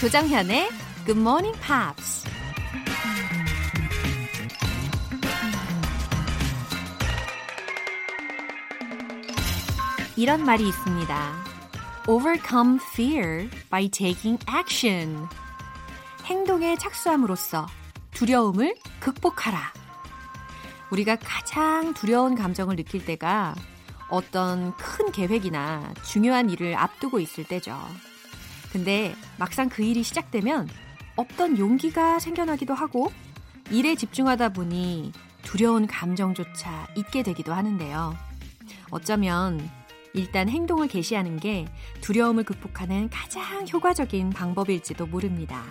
조정현의 Good Morning Pops. 이런 말이 있습니다. Overcome fear by taking action. 행동에 착수함으로써 두려움을 극복하라. 우리가 가장 두려운 감정을 느낄 때가 어떤 큰 계획이나 중요한 일을 앞두고 있을 때죠. 근데 막상 그 일이 시작되면 없던 용기가 생겨나기도 하고 일에 집중하다 보니 두려운 감정조차 잊게 되기도 하는데요. 어쩌면 일단 행동을 개시하는 게 두려움을 극복하는 가장 효과적인 방법일지도 모릅니다.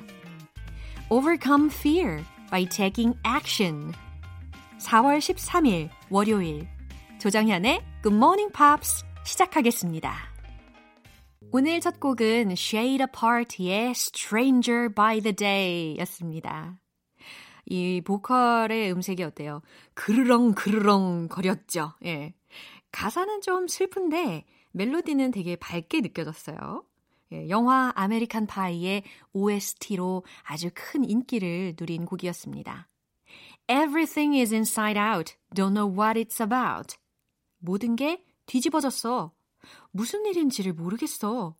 Overcome fear by taking action. 4월 13일 월요일 조정현의 Good Morning Pops 시작하겠습니다. 오늘 첫 곡은 Shade Apart의 Stranger by the Day 였습니다. 이 보컬의 음색이 어때요? 그르렁 그르렁 거렸죠. 예. 가사는 좀 슬픈데 멜로디는 되게 밝게 느껴졌어요. 예, 영화 American Pie의 OST로 아주 큰 인기를 누린 곡이었습니다. Everything is inside out. Don't know what it's about. 모든 게 뒤집어졌어. 무슨 일인지를 모르겠어.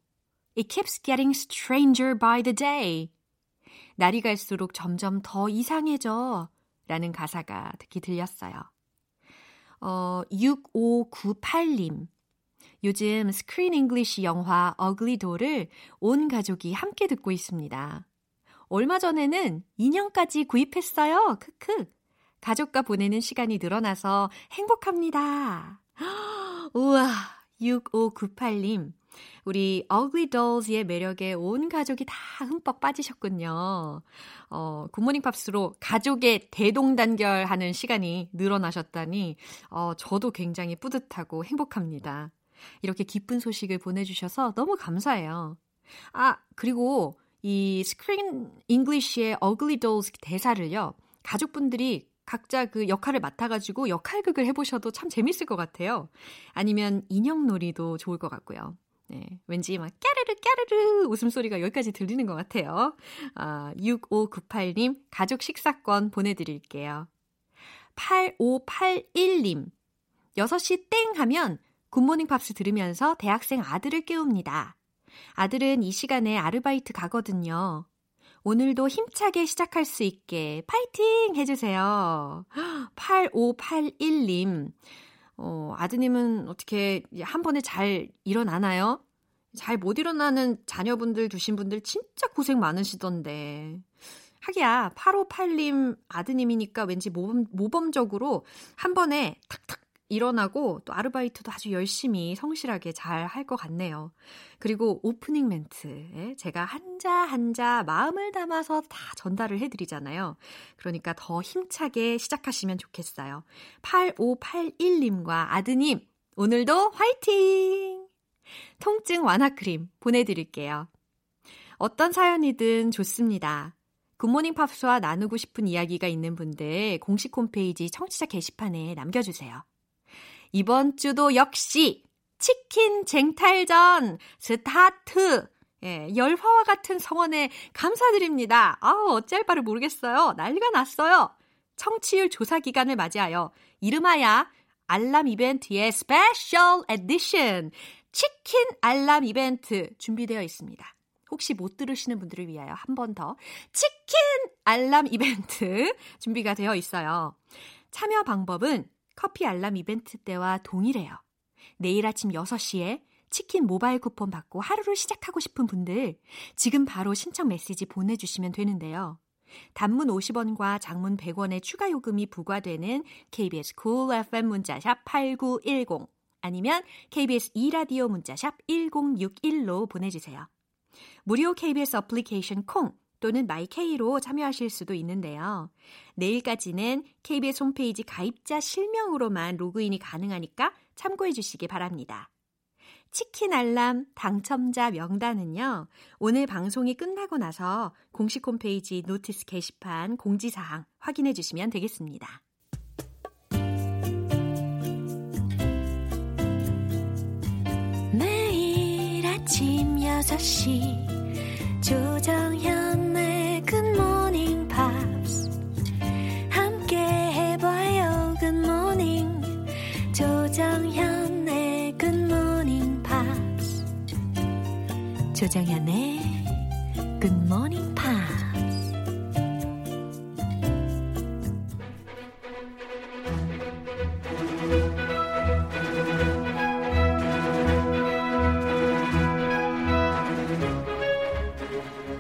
It keeps getting stranger by the day. 날이 갈수록 점점 더 이상해져. 라는 가사가 특히 들렸어요. 어, 6598님. 요즘 Screen English 영화 Ugly Doll을 온 가족이 함께 듣고 있습니다. 얼마 전에는 인형까지 구입했어요. 크크. 가족과 보내는 시간이 늘어나서 행복합니다. 우와, 6598님. 우리 Ugly Dolls의 매력에 온 가족이 다 흠뻑 빠지셨군요. 어, 굿모닝 팝스로 가족의 대동단결하는 시간이 늘어나셨다니, 어, 저도 굉장히 뿌듯하고 행복합니다. 이렇게 기쁜 소식을 보내주셔서 너무 감사해요. 아, 그리고 이 Screen English의 Ugly Dolls 대사를요, 가족분들이 각자 그 역할을 맡아가지고 역할극을 해보셔도 참 재밌을 것 같아요. 아니면 인형놀이도 좋을 것 같고요. 네, 왠지 막 까르르 까르르 웃음소리가 여기까지 들리는 것 같아요. 아, 6598님 가족 식사권 보내드릴게요. 8581님 6시 땡 하면 굿모닝 팝스 들으면서 대학생 아들을 깨웁니다. 아들은 이 시간에 아르바이트 가거든요. 오늘도 힘차게 시작할 수 있게 파이팅 해주세요. 8581님. 어, 아드님은 어떻게 한 번에 잘 일어나나요? 잘 못 일어나는 자녀분들 두신 분들 진짜 고생 많으시던데. 하기야, 858님 아드님이니까 왠지 모범, 모범적으로 한 번에 탁탁 일어나고 또 아르바이트도 아주 열심히 성실하게 잘 할 것 같네요. 그리고 오프닝 멘트 제가 한자 한자 마음을 담아서 다 전달을 해드리잖아요. 그러니까 더 힘차게 시작하시면 좋겠어요. 8581님과 아드님 오늘도 화이팅! 통증 완화 크림 보내드릴게요. 어떤 사연이든 좋습니다. 굿모닝 팝스와 나누고 싶은 이야기가 있는 분들 공식 홈페이지 청취자 게시판에 남겨주세요. 이번 주도 역시 치킨 쟁탈전 스타트! 예, 열화와 같은 성원에 감사드립니다. 아우, 어찌할 바를 모르겠어요. 난리가 났어요. 청취율 조사 기간을 맞이하여 이름하여 알람 이벤트의 special edition 치킨 알람 이벤트 준비되어 있습니다. 혹시 못 들으시는 분들을 위하여 한 번 더 치킨 알람 이벤트 준비가 되어 있어요. 참여 방법은 커피 알람 이벤트 때와 동일해요. 내일 아침 6시에 치킨 모바일 쿠폰 받고 하루를 시작하고 싶은 분들 지금 바로 신청 메시지 보내주시면 되는데요. 단문 50원과 장문 100원의 추가 요금이 부과되는 KBS cool FM 문자샵 8910 아니면 KBS 2라디오 문자샵 1061로 보내주세요. 무료 KBS 어플리케이션 콩 또는 my K로 참여하실 수도 있는데요. 내일까지는 KBS 홈페이지 가입자 실명으로만 로그인이 가능하니까 참고해 주시기 바랍니다. 치킨 알람 당첨자 명단은요, 오늘 방송이 끝나고 나서 공식 홈페이지 notice 게시판 공지사항 확인해 주시면 되겠습니다. 매일 아침 6시 조정현 조정현의 Good Morning Pops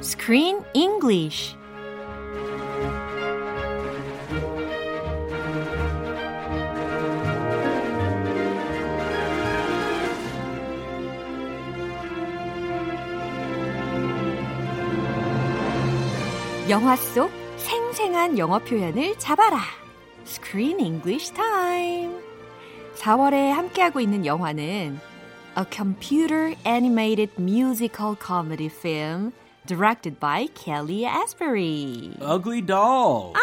Screen English 영화 속 생생한 영어 표현을 잡아라. Screen English Time. 4월에 함께하고 있는 영화는 A Computer Animated Musical Comedy Film directed by Kelly Asbury. Ugly Doll.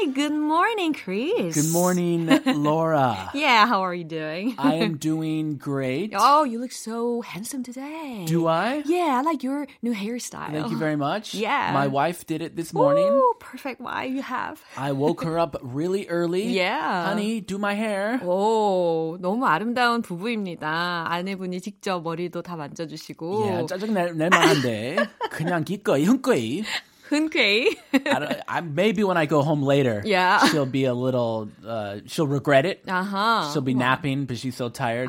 Hi, good morning, Chris. Good morning, Laura. Yeah, how are you doing? I am doing great. Oh, you look so handsome today. Do I? Yeah, I like your new hairstyle. Thank you very much. Yeah. My wife did it this morning. Ooh, perfect wife you have. I woke her up really early. Yeah. Honey, do my hair. 오, 너무 아름다운 부부입니다. 아내분이 직접 머리도 다 만져주시고. Yeah, 짜증 낼, 낼 만한데. 그냥 기꺼이, 흔쾌히. 흔쾌히. I don't, I, maybe when I go home later, Yeah. she'll be a little, uh, she'll regret it. 아하. She'll be napping, but she's so tired.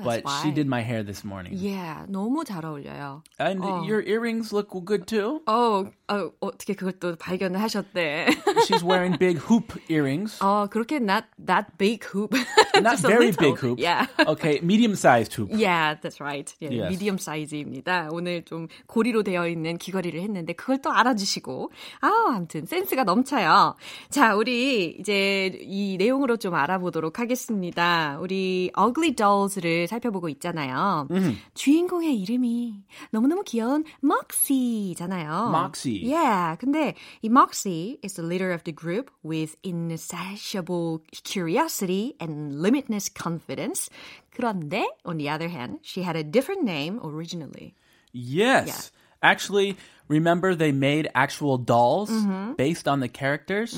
아, but that's she why. did my hair this morning. Yeah, 너무 잘 어울려요. And your earrings look good too. 어, 어, 어떻게 그걸 또 발견을 하셨대. She's wearing big hoop earrings. 어, 그렇게 not that big hoop. Not very little. big hoop. Yeah. Okay, medium sized hoop. Yeah, that's right. 예, Yes. 미디엄 사이즈입니다. 오늘 좀 고리로 되어 있는 귀걸이를 했는데 그걸 또 알아주시고 아, 아무튼 센스가 넘쳐요. 자, 우리 이제 이 내용으로 좀 알아보도록 하겠습니다. 우리 Ugly Dolls를 살펴보고 있잖아요. 주인공의 이름이 너무너무 귀여운 Moxie잖아요. Moxie. Yeah, 근데 이 Moxie is the leader of the group with insatiable curiosity and limitless confidence. 그런데, on the other hand, she had a different name originally. Yes. Actually, remember they made actual dolls Mm-hmm. based on the characters?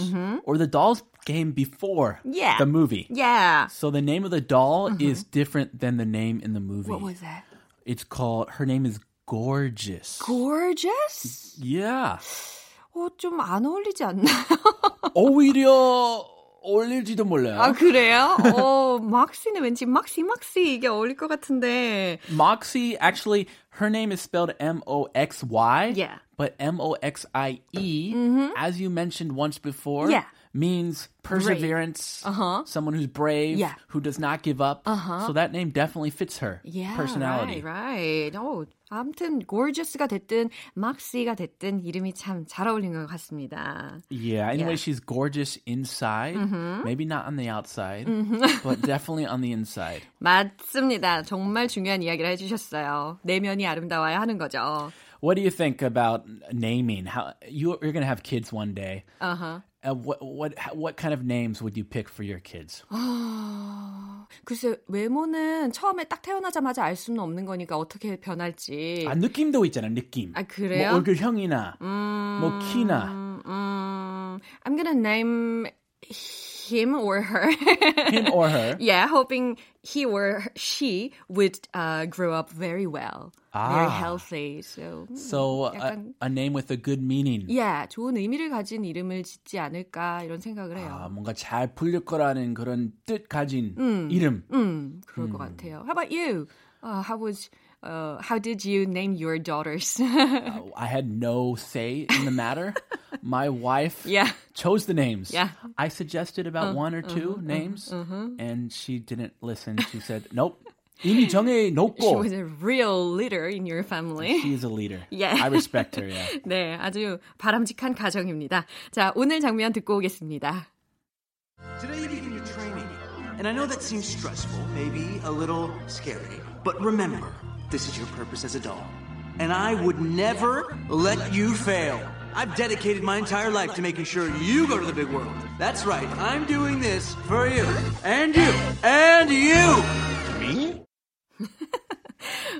Or the dolls came before Yeah. the movie. Yeah. So the name of the doll is different than the name in the movie. Mm-hmm. What was that? It's called, her name is Gorgeous. Gorgeous? yeah. 어, 좀 안 어울리지 않나요? 오히려 어울릴지도 몰라요. 아, 그래요? 어, 막시는 왠지 막시, 막시 이게 어울릴 것 같은데. Moxie, actually, her name is spelled M O X Y. Yeah. But M O X I E, as you mentioned once before, Yeah. means perseverance. Uh-huh. Someone who's brave, Yeah. who does not give up. Uh-huh. So that name definitely fits her Yeah, personality. right, right. 어, 아무튼 gorgeous가 됐든 막시가 됐든 이름이 참 잘 어울리는 것 같습니다. Yeah. Anyway, Yeah. she's gorgeous inside. Maybe not on the outside, but definitely on the inside. 맞습니다. 정말 중요한 이야기를 해주셨어요. 내면이 아름다워야 하는 거죠. What do you think about naming? How you, you're going to have kids one day? Uh-huh. Uh, what what what kind of names would you pick for your kids? 아, 글쎄 외모는 처음에 딱 태어나자마자 알 수는 없는 거니까 어떻게 변할지. 아 느낌도 있잖아 느낌. 아, 그래요? 뭐 얼굴형이나 뭐 키나. 음, 음, I'm gonna name him or her. him or her. yeah, hoping he or she would uh, grow up very well, very Ah. healthy. So, 음, So a, 약간 a name with a good meaning. yeah, 좋은 의미를 가진 이름을 짓지 않을까 이런 생각을 해요. 아, 뭔가 잘 풀릴 거라는 그런 뜻 가진 이름. 음, 그럴 것 같아요. How about you? Uh, how was uh, how did you name your daughters? Uh, I had no say in the matter. My wife yeah. chose the names. Yeah. I suggested about one or 2 names, and she didn't listen. She said, "Nope." 이미 정해 She 놓고. was a real leader in your family. She is a leader. Yeah. I respect her. Yeah. 네, 아주 바람직한 가정입니다. 자, 오늘 장면 듣고 오겠습니다. Today you begin your training. And I know that seems stressful, maybe a little scary. But remember, this is your purpose as a doll. And I would never let you fail. I've dedicated my entire life to making sure you go to the big world. That's right, I'm doing this for you. And you. And you! Me?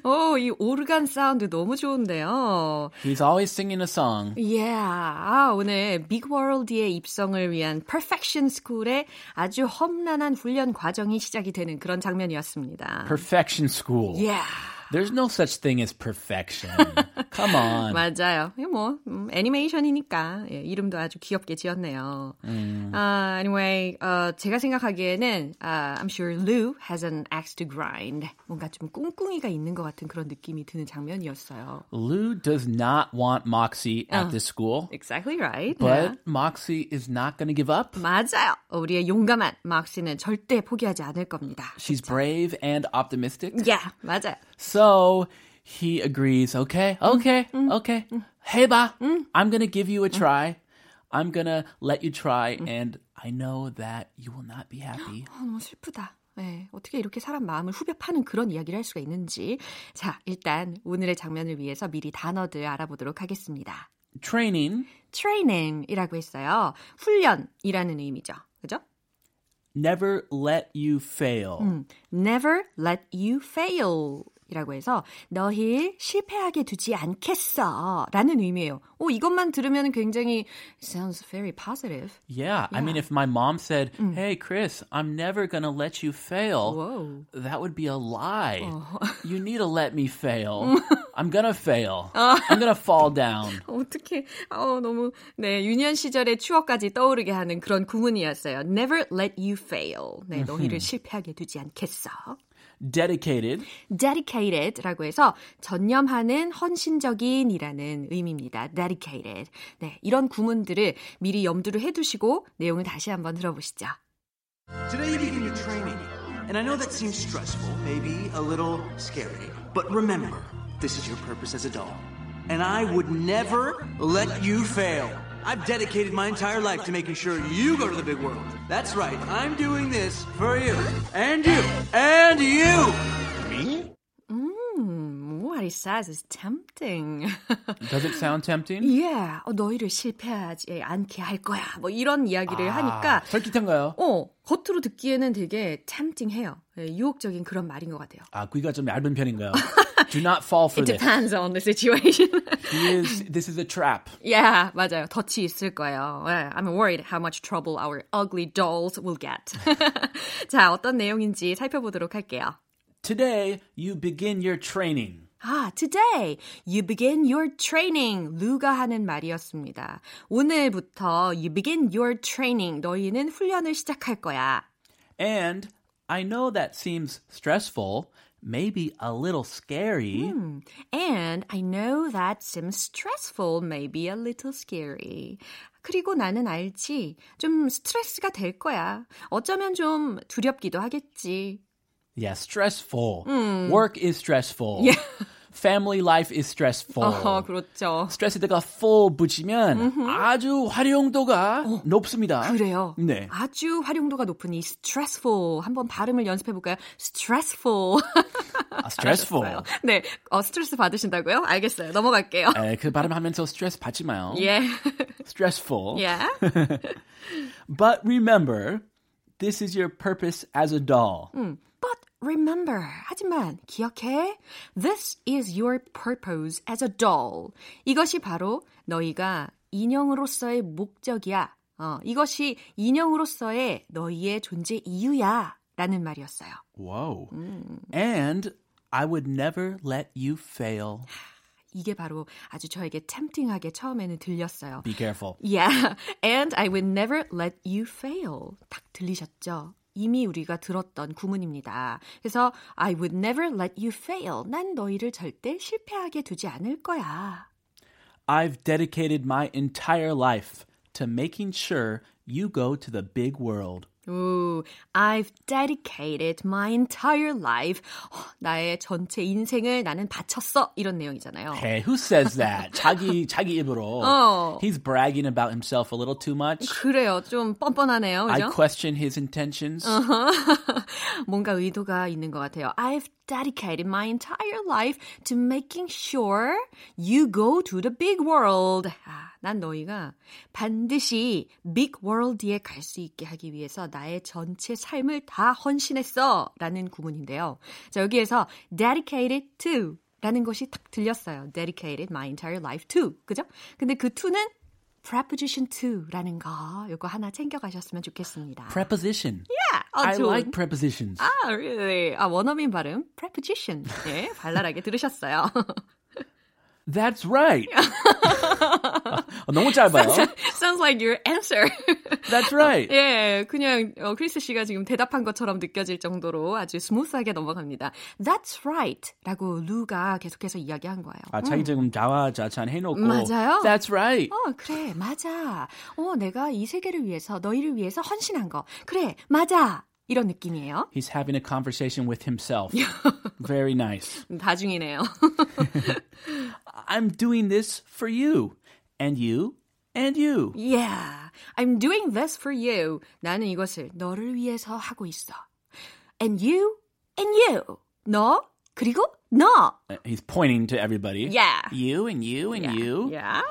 오, 이 오르간 사운드 너무 좋은데요. He's always singing a song. Yeah. 아, 오늘 빅월드의 입성을 위한 Perfection School의 아주 험난한 훈련 과정이 시작이 되는 그런 장면이었습니다. Perfection School. Yeah. There's no such thing as perfection. Come on. 맞아요. 뭐 음, 애니메이션이니까 예, 이름도 아주 귀엽게 지었네요. 음. Uh, anyway, 어, 제가 생각하기에는 uh, I'm sure Lou has an axe to grind. 뭔가 좀 꿍꿍이가 있는 것 같은 그런 느낌이 드는 장면이었어요. Lou does not want Moxie at this school, Exactly right. but Moxie is not going to give up. 맞아요. 우리의 용감한 막시는 절대 포기하지 않을 겁니다. She's brave and optimistic. Yeah, 맞아요. So he agrees, okay, okay, okay. 해봐. I'm going to give you a try. I'm going to let you try. And I know that you will not be happy. 아, 너무 슬프다. 네, 어떻게 이렇게 사람 마음을 후벼 파는 그런 이야기를 할 수가 있는지. 자, 일단 오늘의 장면을 위해서 미리 단어들 알아보도록 하겠습니다. Training, training이라고 했어요. 훈련이라는 의미죠. 그죠? never let you fail. Never let you fail. 이라고 해서 너희 실패하게 두지 않겠어 라는 의미예요. 오, 이것만 들으면 굉장히 sounds very positive. Yeah, I mean, if my mom said, hey, Chris, I'm never going to let you fail, Whoa. that would be a lie. You need to let me fail. I'm to fail. I'm going to fall down. 어떻게 어 너무 네 유년 시절의 추억까지 떠오르게 하는 그런 구문이었어요. Never let you fail. 네 너희를 실패하게 두지 않겠어. Dedicated, dedicated라고 해서 전념하는 헌신적인이라는 의미입니다. dedicated. 네, 이런 구문들을 미리 염두를 해 두시고 내용을 다시 한번 들어보시죠. Today you begin your training. And I know that seems stressful, maybe a little scary. But remember, this is your purpose as a doll. And I would never let you fail. I've dedicated my entire life to making sure you go to the big world. That's right, I'm doing this for you. And you. And you! Me? 음, what he says is tempting. does it sound tempting? yeah, 어, 너희를 실패하지 않게 할 거야. 뭐 이런 이야기를 하니까 아, 솔깃한가요? 어, 겉으로 듣기에는 되게 tempting해요. 네, 유혹적인 그런 말인 것 같아요. 아, 귀가 좀 얇은 편인가요? Do not fall for It this. depends on the situation. He is, this is a trap. yeah, 맞아요. 덫이 있을 거예요. 네, I'm worried how much trouble our ugly dolls will get. 자, 어떤 내용인지 살펴보도록 할게요. Today, you begin your training. 아, today you begin your training. 루가 하는 말이었습니다. 오늘부터 you begin your training. 너희는 훈련을 시작할 거야. And I know that seems stressful, maybe a little scary. And I know that seems stressful, maybe a little scary. 그리고 나는 알지. 좀 스트레스가 될 거야. 어쩌면 좀 두렵기도 하겠지. Yeah, stressful. Work is stressful. Family life is stressful. 어, 그렇죠. 스트레스가 full 붙이면 아주 활용도가 높습니다. 그래요. 네. 아주 활용도가 높은 이 stressful 한번 발음을 연습해 볼까요? stressful. 아, stressful. 알았어요. 네, 어, 스트레스 받으신다고요? 알겠어요. 넘어갈게요. 에, 그 발음하면서 스트레스 받지 마요. 예, Stressful. 예. But remember, this is your purpose as a doll. But Remember, 하지만 기억해. This is your purpose as a doll. 이것이 바로 너희가 인형으로서의 목적이야. 어, 이것이 인형으로서의 너희의 존재 이유야. 라는 말이었어요. Whoa. And I would never let you fail. 이게 바로 아주 저에게 tempting하게 처음에는 들렸어요. Be careful. Yeah, and I would never let you fail. 딱 들리셨죠? 이미 우리가 들었던 구문입니다. 그래서 I would never let you fail. 난 너희를 절대 실패하게 두지 않을 거야. I've dedicated my entire life to making sure you go to the big world. 오, I've dedicated my entire life. 어, 나의 전체 인생을 나는 바쳤어. 이런 내용이잖아요. Hey, who says that? 자기 자기 입으로. 어. He's bragging about himself a little too much. 그래요. 좀 뻔뻔하네요. I 그죠? question his intentions. 뭔가 의도가 있는 것 같아요. I've dedicated my entire life to making sure you go to the big world. 아, 난 너희가 반드시 빅 월드에 갈 수 있게 하기 위해서 나의 전체 삶을 다 헌신했어. 라는 구문인데요. 자, 여기에서 dedicated to 라는 것이 딱 들렸어요. dedicated my entire life to. 그죠? 근데 그 to는 preposition to라는 거 요거 하나 챙겨가셨으면 좋겠습니다. Preposition. Yeah. 어, I 좋은. like prepositions. 아, really? 아, 원어민 발음 preposition. 네, 발랄하게 들으셨어요. That's right. 어, 너무 짧아요. Sounds like your answer. That's right. 예, 그냥 어, 크리스 씨가 지금 대답한 것처럼 느껴질 정도로 아주 smooth하게 넘어갑니다. That's right. 라고 루가 계속해서 이야기한 거예요. 아, 자기 지금 자화자찬 해놓고. 맞아요. That's right. 어, 그래, 맞아. 어, 내가 이 세계를 위해서, 너희를 위해서 헌신한 거. 그래, 맞아. 이런 느낌이에요. He's having a conversation with himself. Very nice. 다중이네요. I'm doing this for you. And you. And you. Yeah, I'm doing this for you. 나는 이것을 너를 위해서 하고 있어. And you, and you. 너, 그리고 너. He's pointing to everybody. Yeah. You and you and you. Yeah.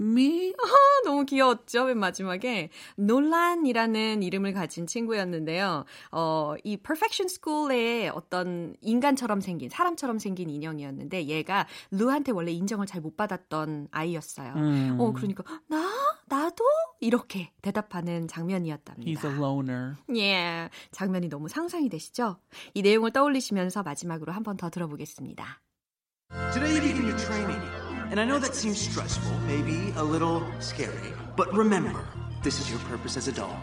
Me. 아, 너무 귀여웠죠, 맨 마지막에. 논란이라는 이름을 가진 친구였는데요. 어, 이 Perfection School의 어떤 인간처럼 생긴, 사람처럼 생긴 인형이었는데, 얘가 루한테 원래 인정을 잘 못 받았던 아이였어요. 음. 어, 그러니까, 나? 나도? 이렇게 대답하는 장면이었답니다. He's a loner. 예, 장면이 너무 상상이 되시죠? 이 내용을 떠올리시면서 마지막으로 한 번 더 들어보겠습니다. Today you begin your training. And I know that seems stressful, maybe a little scary. But remember, this is your purpose as a doll.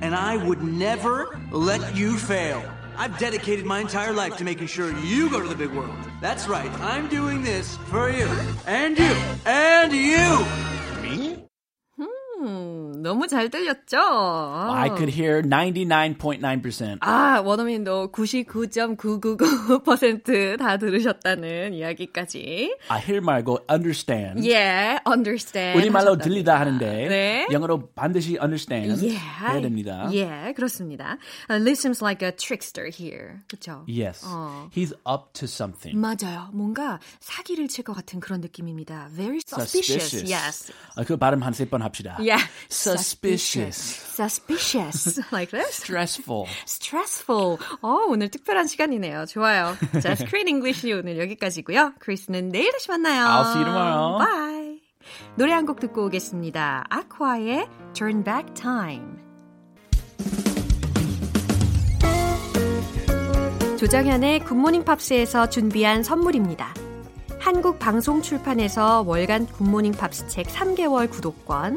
And I would never let you fail. I've dedicated my entire life to making sure you go to the big world. That's right, I'm doing this for you. And you. And you! Me? 음, 너무 잘 들렸죠? I could hear 99.9%. 아, 원어민도 99.999%다 들으셨다는 이야기까지. I hear 말고 understand. 예, understand. 우리말로 하셨답니다. 들리다 하는데 네. 영어로 반드시 understand 예, 해야 됩니다. 예, 그렇습니다. Uh, Lee seems like a trickster here. 그렇죠? Yes. 어. He's up to something. 맞아요. 뭔가 사기를 칠 것 같은 그런 느낌입니다. Very suspicious. Yes. 아, 그 발음 한세번 합시다. Yeah. Suspicious. Suspicious. like this. Stressful. stressful. 어, 오늘 특별한 시간이네요. 좋아요. 자, Screen English 오늘 여기까지고요. 크리스는 내일 다시 만나요. I'll see you tomorrow. Bye. 노래 한 곡 듣고 오겠습니다. 아쿠아의 Turn Back Time. 조정현의 굿모닝 팝스에서 준비한 선물입니다. 한국 방송 출판에서 월간 굿모닝 팝스 책 3개월 구독권,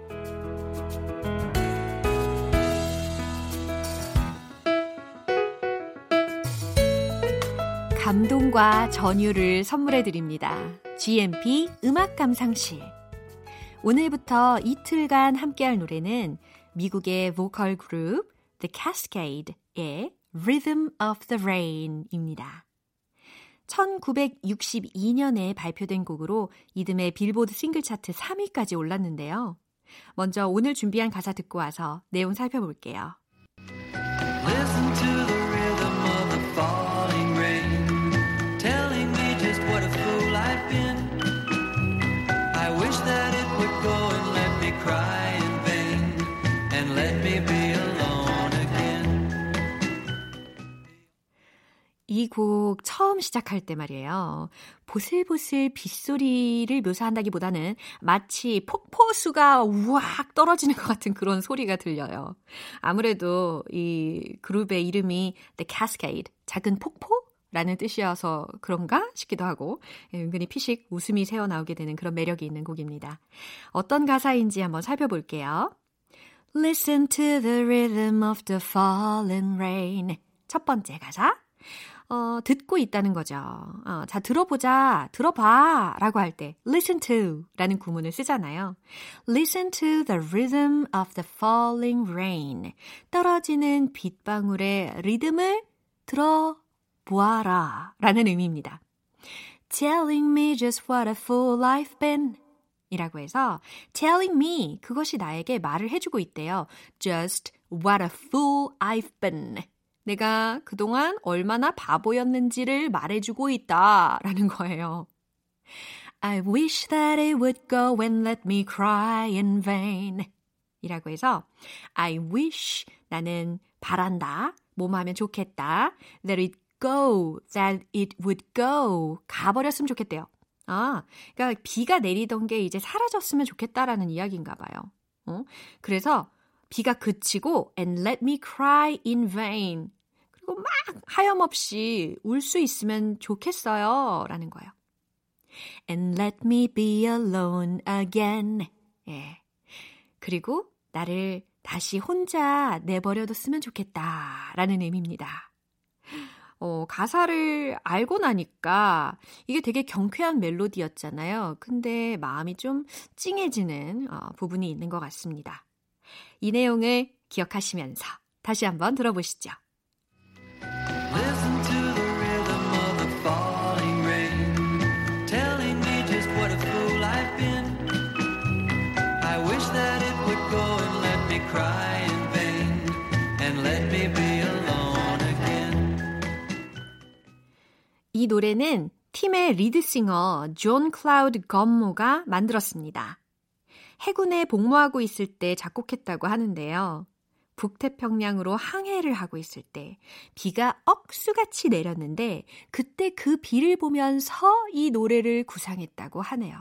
감동과 전율을 선물해 드립니다. GMP 음악 감상실. 오늘부터 이틀간 함께할 노래는 미국의 보컬 그룹 The Cascade의 Rhythm of the Rain입니다. 1962년에 발표된 곡으로 이듬해 빌보드 싱글 차트 3위까지 올랐는데요. 먼저 오늘 준비한 가사 듣고 와서 내용 살펴볼게요. 이 곡 처음 시작할 때 말이에요. 보슬보슬 빗소리를 묘사한다기보다는 마치 폭포수가 우악 떨어지는 것 같은 그런 소리가 들려요. 아무래도 이 그룹의 이름이 The Cascade, 작은 폭포? 라는 뜻이어서 그런가 싶기도 하고 예, 은근히 피식 웃음이 새어나오게 되는 그런 매력이 있는 곡입니다. 어떤 가사인지 한번 살펴볼게요. Listen to the rhythm of the falling rain. 첫 번째 가사. 어, 듣고 있다는 거죠. 어, 자, 들어보자, 들어봐 라고 할 때 listen to 라는 구문을 쓰잖아요. Listen to the rhythm of the falling rain. 떨어지는 빗방울의 리듬을 들어보아라 라는 의미입니다. Telling me just what a fool I've been. 이라고 해서 telling me 그것이 나에게 말을 해주고 있대요. Just what a fool I've been. 내가 그동안 얼마나 바보였는지를 말해주고 있다 라는 거예요. I wish that it would go and let me cry in vain. 이라고 해서 I wish 나는 바란다. 뭐뭐 하면 좋겠다. That it go, that it would go. 가버렸으면 좋겠대요. 아, 그러니까 비가 내리던 게 이제 사라졌으면 좋겠다라는 이야기인가 봐요. 어? 그래서 비가 그치고 and let me cry in vain. 그리고 막 하염없이 울 수 있으면 좋겠어요. 라는 거예요. And let me be alone again. 예. 그리고 나를 다시 혼자 내버려뒀으면 좋겠다. 라는 의미입니다. 어, 가사를 알고 나니까 이게 되게 경쾌한 멜로디였잖아요. 근데 마음이 좀 찡해지는 어, 부분이 있는 것 같습니다. 이 내용을 기억하시면서 다시 한번 들어보시죠. 이 노래는 팀의 lead singer 존 클라우드 건모가 만들었습니다. 해군에 복무하고 있을 때 작곡했다고 하는데요. 북태평양으로 항해를 하고 있을 때 비가 억수같이 내렸는데 그때 그 비를 보면서 이 노래를 구상했다고 하네요.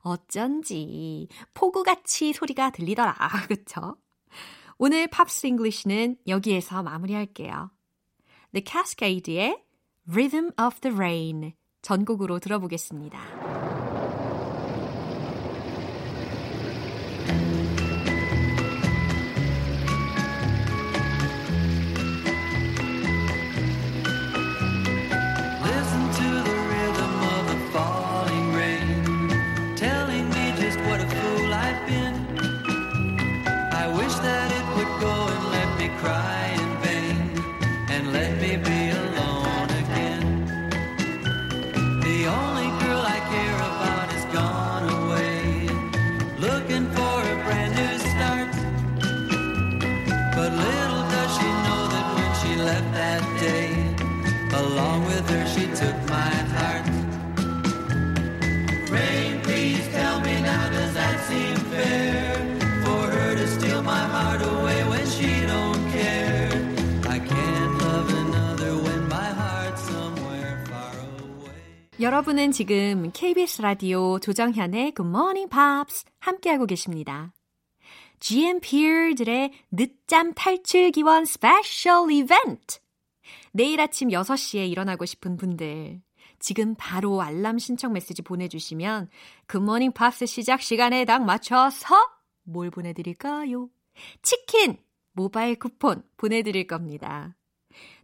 어쩐지 폭우같이 소리가 들리더라. 그쵸? 오늘 Pops English는 여기에서 마무리할게요. The Cascades의 Rhythm of the Rain 전곡으로 들어보겠습니다. 여러분은 지금 KBS 라디오 조정현의 Good Morning Pops 함께하고 계십니다. GMP들의 늦잠 탈출 기원 special 이벤트! 내일 아침 6시에 일어나고 싶은 분들, 지금 바로 알람 신청 메시지 보내주시면 굿모닝 팝스 시작 시간에 딱 맞춰서 뭘 보내드릴까요? 치킨! 모바일 쿠폰 보내드릴 겁니다.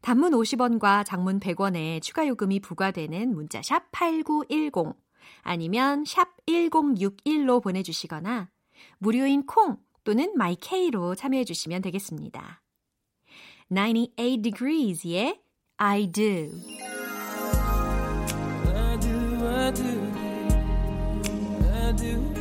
단문 50원과 장문 100원에 추가 요금이 부과되는 문자 샵 8910 아니면 샵 1061로 보내주시거나 무료인 콩 또는 마이케이로 참여해 주시면 되겠습니다. 98 Degrees의 I Do. I do, I do, I do, I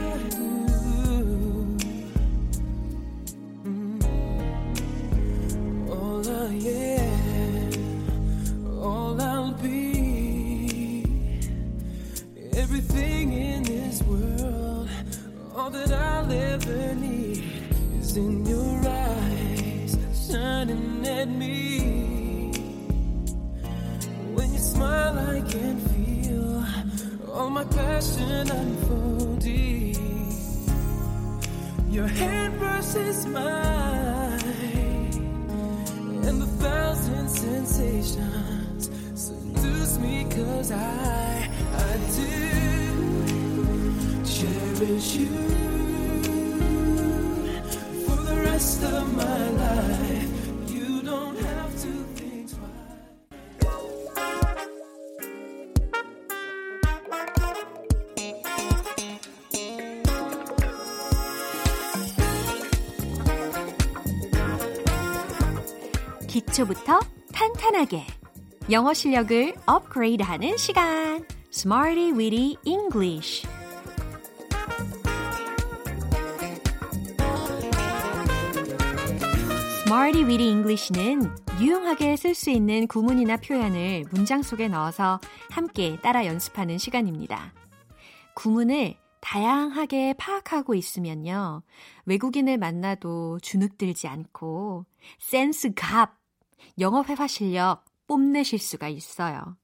in this world, all that I'll ever need is in your eyes, shining at me. When you smile, I can feel all my passion unfolding. Your hand versus mine, and the thousand sensations seduce me, cause I, I do cherish you for the rest of my life. You don't have to think twice. 기초부터 탄탄하게 영어 실력을 업그레이드하는 시간. Smarty Weedy English. Smarty Weedy English는 유용하게 쓸 수 있는 구문이나 표현을 문장 속에 넣어서 함께 따라 연습하는 시간입니다. 구문을 다양하게 파악하고 있으면요. 외국인을 만나도 주눅들지 않고 센스 갑, 영어 회화 실력 뽐내실 수가 있어요.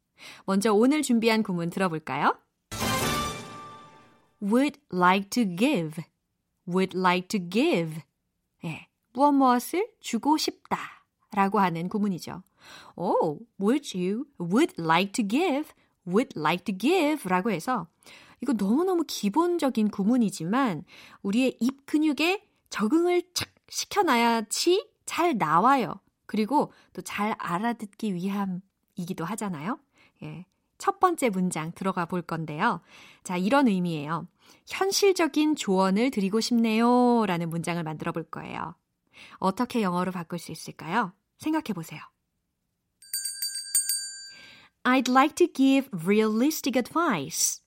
먼저 오늘 준비한 구문 들어볼까요? would like to give, would like to give. 예, 무엇 무엇을 주고 싶다 라고 하는 구문이죠. Oh, would you, would like to give, would like to give 라고 해서 이거 너무너무 기본적인 구문이지만 우리의 입 근육에 적응을 착 시켜놔야지 잘 나와요. 그리고 또 잘 알아듣기 위함이기도 하잖아요. 예. 첫 번째 문장 들어가 볼 건데요. 자, 이런 의미예요. 현실적인 조언을 드리고 싶네요. 라는 문장을 만들어 볼 거예요. 어떻게 영어로 바꿀 수 있을까요? 생각해 보세요. I'd like to give realistic advice.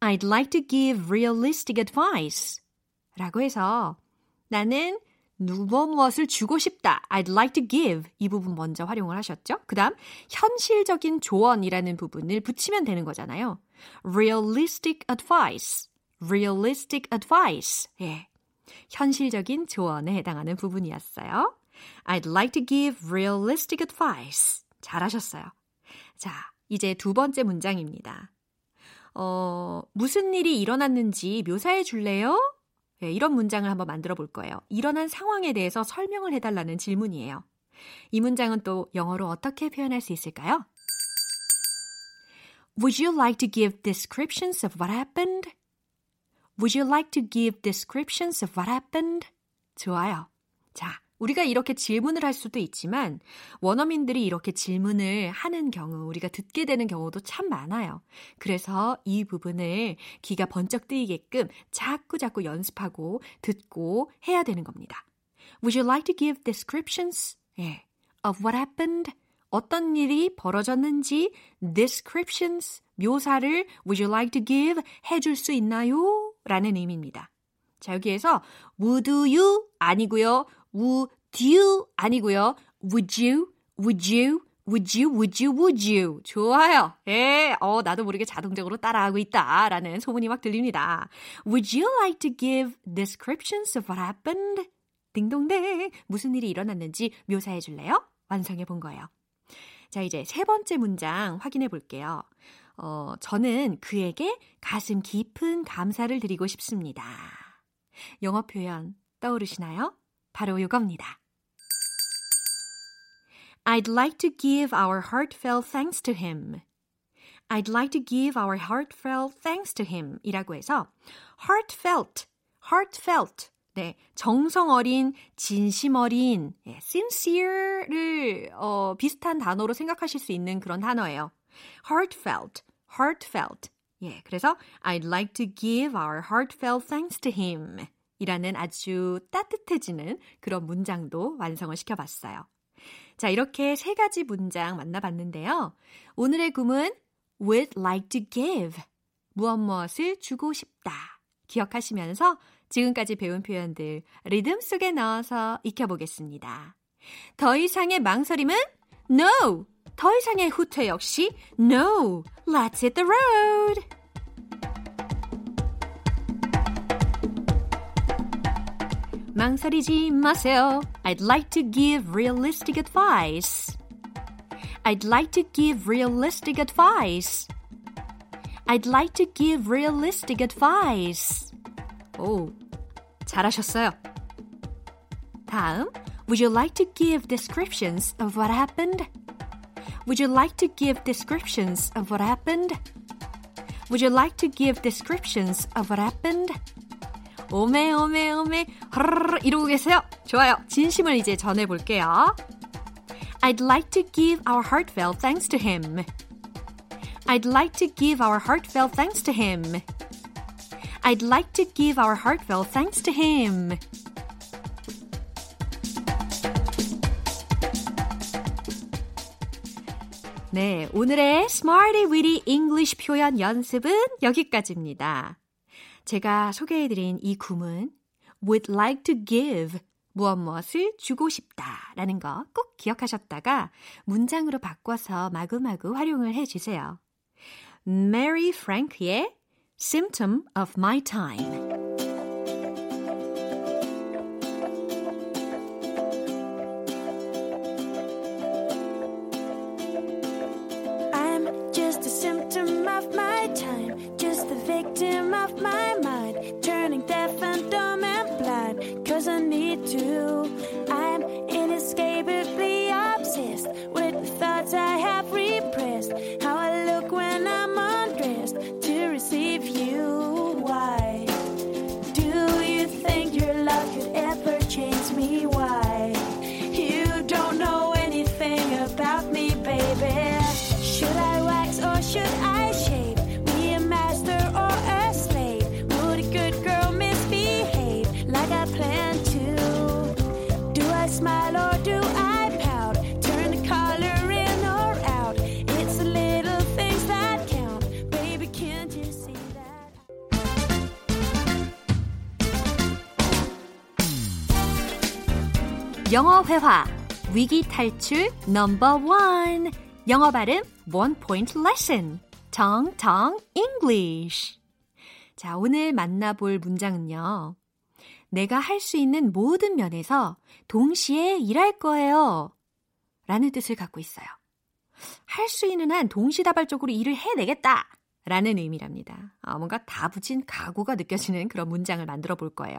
I'd like to give realistic advice. 라고 해서 나는 누구 무엇을 주고 싶다. I'd like to give. 이 부분 먼저 활용을 하셨죠? 그 다음, 현실적인 조언이라는 부분을 붙이면 되는 거잖아요. realistic advice. realistic advice. 예. 현실적인 조언에 해당하는 부분이었어요. I'd like to give realistic advice. 잘하셨어요. 자, 이제 두 번째 문장입니다. 어, 무슨 일이 일어났는지 묘사해 줄래요? 네, 이런 문장을 한번 만들어 볼 거예요. 일어난 상황에 대해서 설명을 해달라는 질문이에요. 이 문장은 또 영어로 어떻게 표현할 수 있을까요? Would you like to give descriptions of what happened? Would you like to give descriptions of what happened? 좋아요. 자, 우리가 이렇게 질문을 할 수도 있지만 원어민들이 이렇게 질문을 하는 경우 우리가 듣게 되는 경우도 참 많아요. 그래서 이 부분을 귀가 번쩍 뜨이게끔 자꾸 자꾸 연습하고 듣고 해야 되는 겁니다. Would you like to give descriptions 예, of what happened? 어떤 일이 벌어졌는지 descriptions 묘사를 would you like to give 해줄 수 있나요? 라는 의미입니다. 자, 여기에서 would you 아니고요. would you 아니고요. would you, would you, would you, would you, would you. 좋아요. 예, 어, 나도 모르게 자동적으로 따라하고 있다. 라는 소문이 막 들립니다. Would you like to give descriptions of what happened? 딩동댕. 무슨 일이 일어났는지 묘사해 줄래요? 완성해 본 거예요. 자, 이제 세 번째 문장 확인해 볼게요. 어, 저는 그에게 가슴 깊은 감사를 드리고 싶습니다. 영어 표현 떠오르시나요? 바로 이겁니다. I'd like to give our heartfelt thanks to him. I'd like to give our heartfelt thanks to him 이라고 해서 heartfelt, heartfelt 네, 정성 어린, 진심 어린, 예, sincere를 어, 비슷한 단어로 생각하실 수 있는 그런 단어예요. Heartfelt, heartfelt. 예, 그래서 I'd like to give our heartfelt thanks to him. 이라는 아주 따뜻해지는 그런 문장도 완성을 시켜봤어요. 자, 이렇게 세 가지 문장 만나봤는데요. 오늘의 구문 would like to give. 무엇 무엇을 주고 싶다. 기억하시면서 지금까지 배운 표현들 리듬 속에 넣어서 익혀보겠습니다. 더 이상의 망설임은 no! 더 이상의 후퇴 역시 no! Let's hit the road! 망설이지 마세요. I'd like to give realistic advice. I'd like to give realistic advice. I'd like to give realistic advice. 오, 잘하셨어요. 다음, would you like to give descriptions of what happened? Would you like to give descriptions of what happened? Would you like to give descriptions of what happened? 오메 오메 오메 허르르 이러고 계세요. 좋아요. 진심을 이제 전해볼게요. I'd like to give our heartfelt thanks to him. I'd like to give our heartfelt thanks to him. I'd like to give our heartfelt thanks to him. 네, 오늘의 Smarty Weedy English 표현 연습은 여기까지입니다. 제가 소개해드린 이 구문 would like to give 무엇 무엇을 주고 싶다 라는 거 꼭 기억하셨다가 문장으로 바꿔서 마구마구 활용을 해주세요. Mary Frank의 Symptom of My Time anything about me, baby. Should I wax or should I shave? Be a master or a slave? Would a good girl misbehave like I plan to? Do I smile or do I pout? Turn the color in or out? It's the little things that count. Baby, can't you see that? 영어 회화 위기 탈출 넘버 원 영어 발음 원 포인트 레슨 정정 English. 자 오늘 만나볼 문장은요. 내가 할 수 있는 모든 면에서 동시에 일할 거예요. 라는 뜻을 갖고 있어요. 할 수 있는 한 동시다발적으로 일을 해내겠다. 라는 의미랍니다. 아, 뭔가 다 붙인 각오가 느껴지는 그런 문장을 만들어 볼 거예요.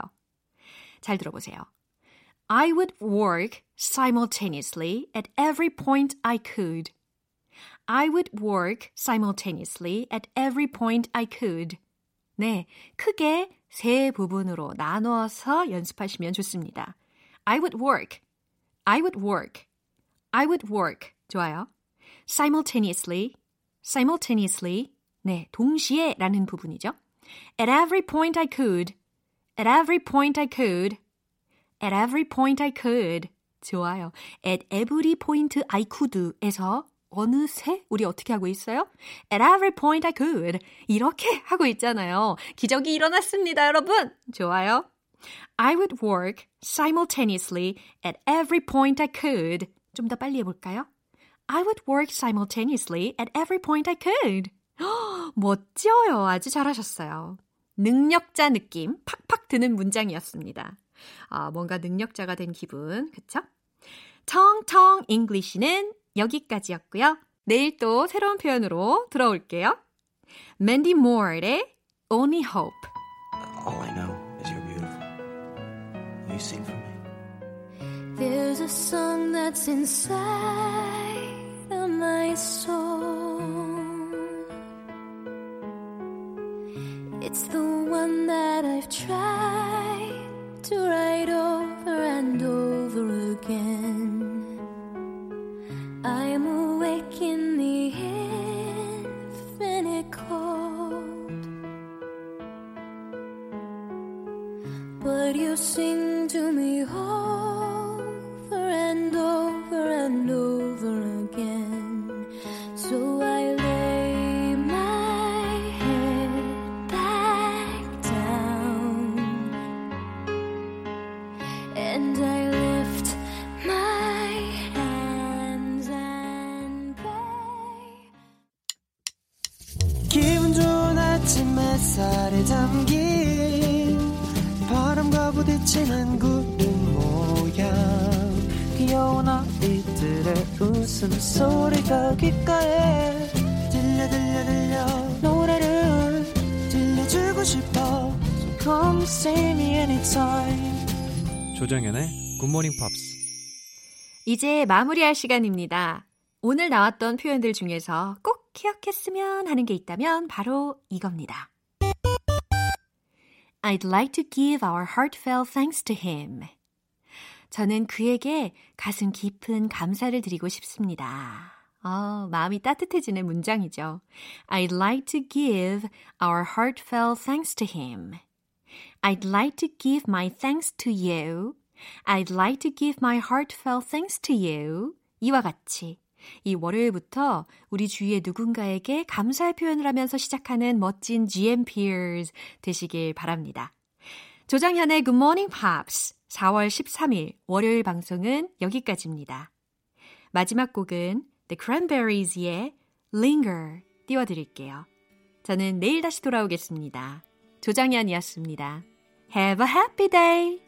잘 들어보세요 I would work simultaneously at every point I could. I would work simultaneously at every point I could. 네, 크게 세 부분으로 나누어서 연습하시면 좋습니다. I would work. I would work. I would work. 좋아요. simultaneously. simultaneously. 네, 동시에 라는 부분이죠. At every point I could. At every point I could. At every point I could. 좋아요. At every point I could에서 어느새 우리 어떻게 하고 있어요? At every point I could. 이렇게 하고 있잖아요. 기적이 일어났습니다, 여러분. 좋아요. I would work simultaneously at every point I could. 좀 더 빨리 해볼까요? I would work simultaneously at every point I could. 헉, 멋져요. 아주 잘하셨어요. 능력자 느낌 팍팍 드는 문장이었습니다. 아, 뭔가 능력자가 된 기분, 그쵸? 텅텅 English는 여기까지였고요. 내일 또 새로운 표현으로 들어올게요. 맨디 모어의 Only Hope. All I know is you're beautiful. Will you sing for me? There's a song that's inside of my soul. 조정연의 굿모닝 팝스 이제 마무리할 시간입니다. 오늘 나왔던 표현들 중에서 꼭 기억했으면 하는 게 있다면 바로 이겁니다. I'd like to give our heartfelt thanks to him. 저는 그에게 가슴 깊은 감사를 드리고 싶습니다. 어, 마음이 따뜻해지는 문장이죠. I'd like to give our heartfelt thanks to him. I'd like to give my thanks to you. I'd like to give my heartfelt thanks to you. 이와 같이 이 월요일부터 우리 주위의 누군가에게 감사의 표현을 하면서 시작하는 멋진 GMPers 되시길 바랍니다. 조장현의 Good Morning Pops 4월 13일 월요일 방송은 여기까지입니다. 마지막 곡은 The Cranberries의 Linger 띄워드릴게요. 저는 내일 다시 돌아오겠습니다. 조장현이었습니다. Have a happy day!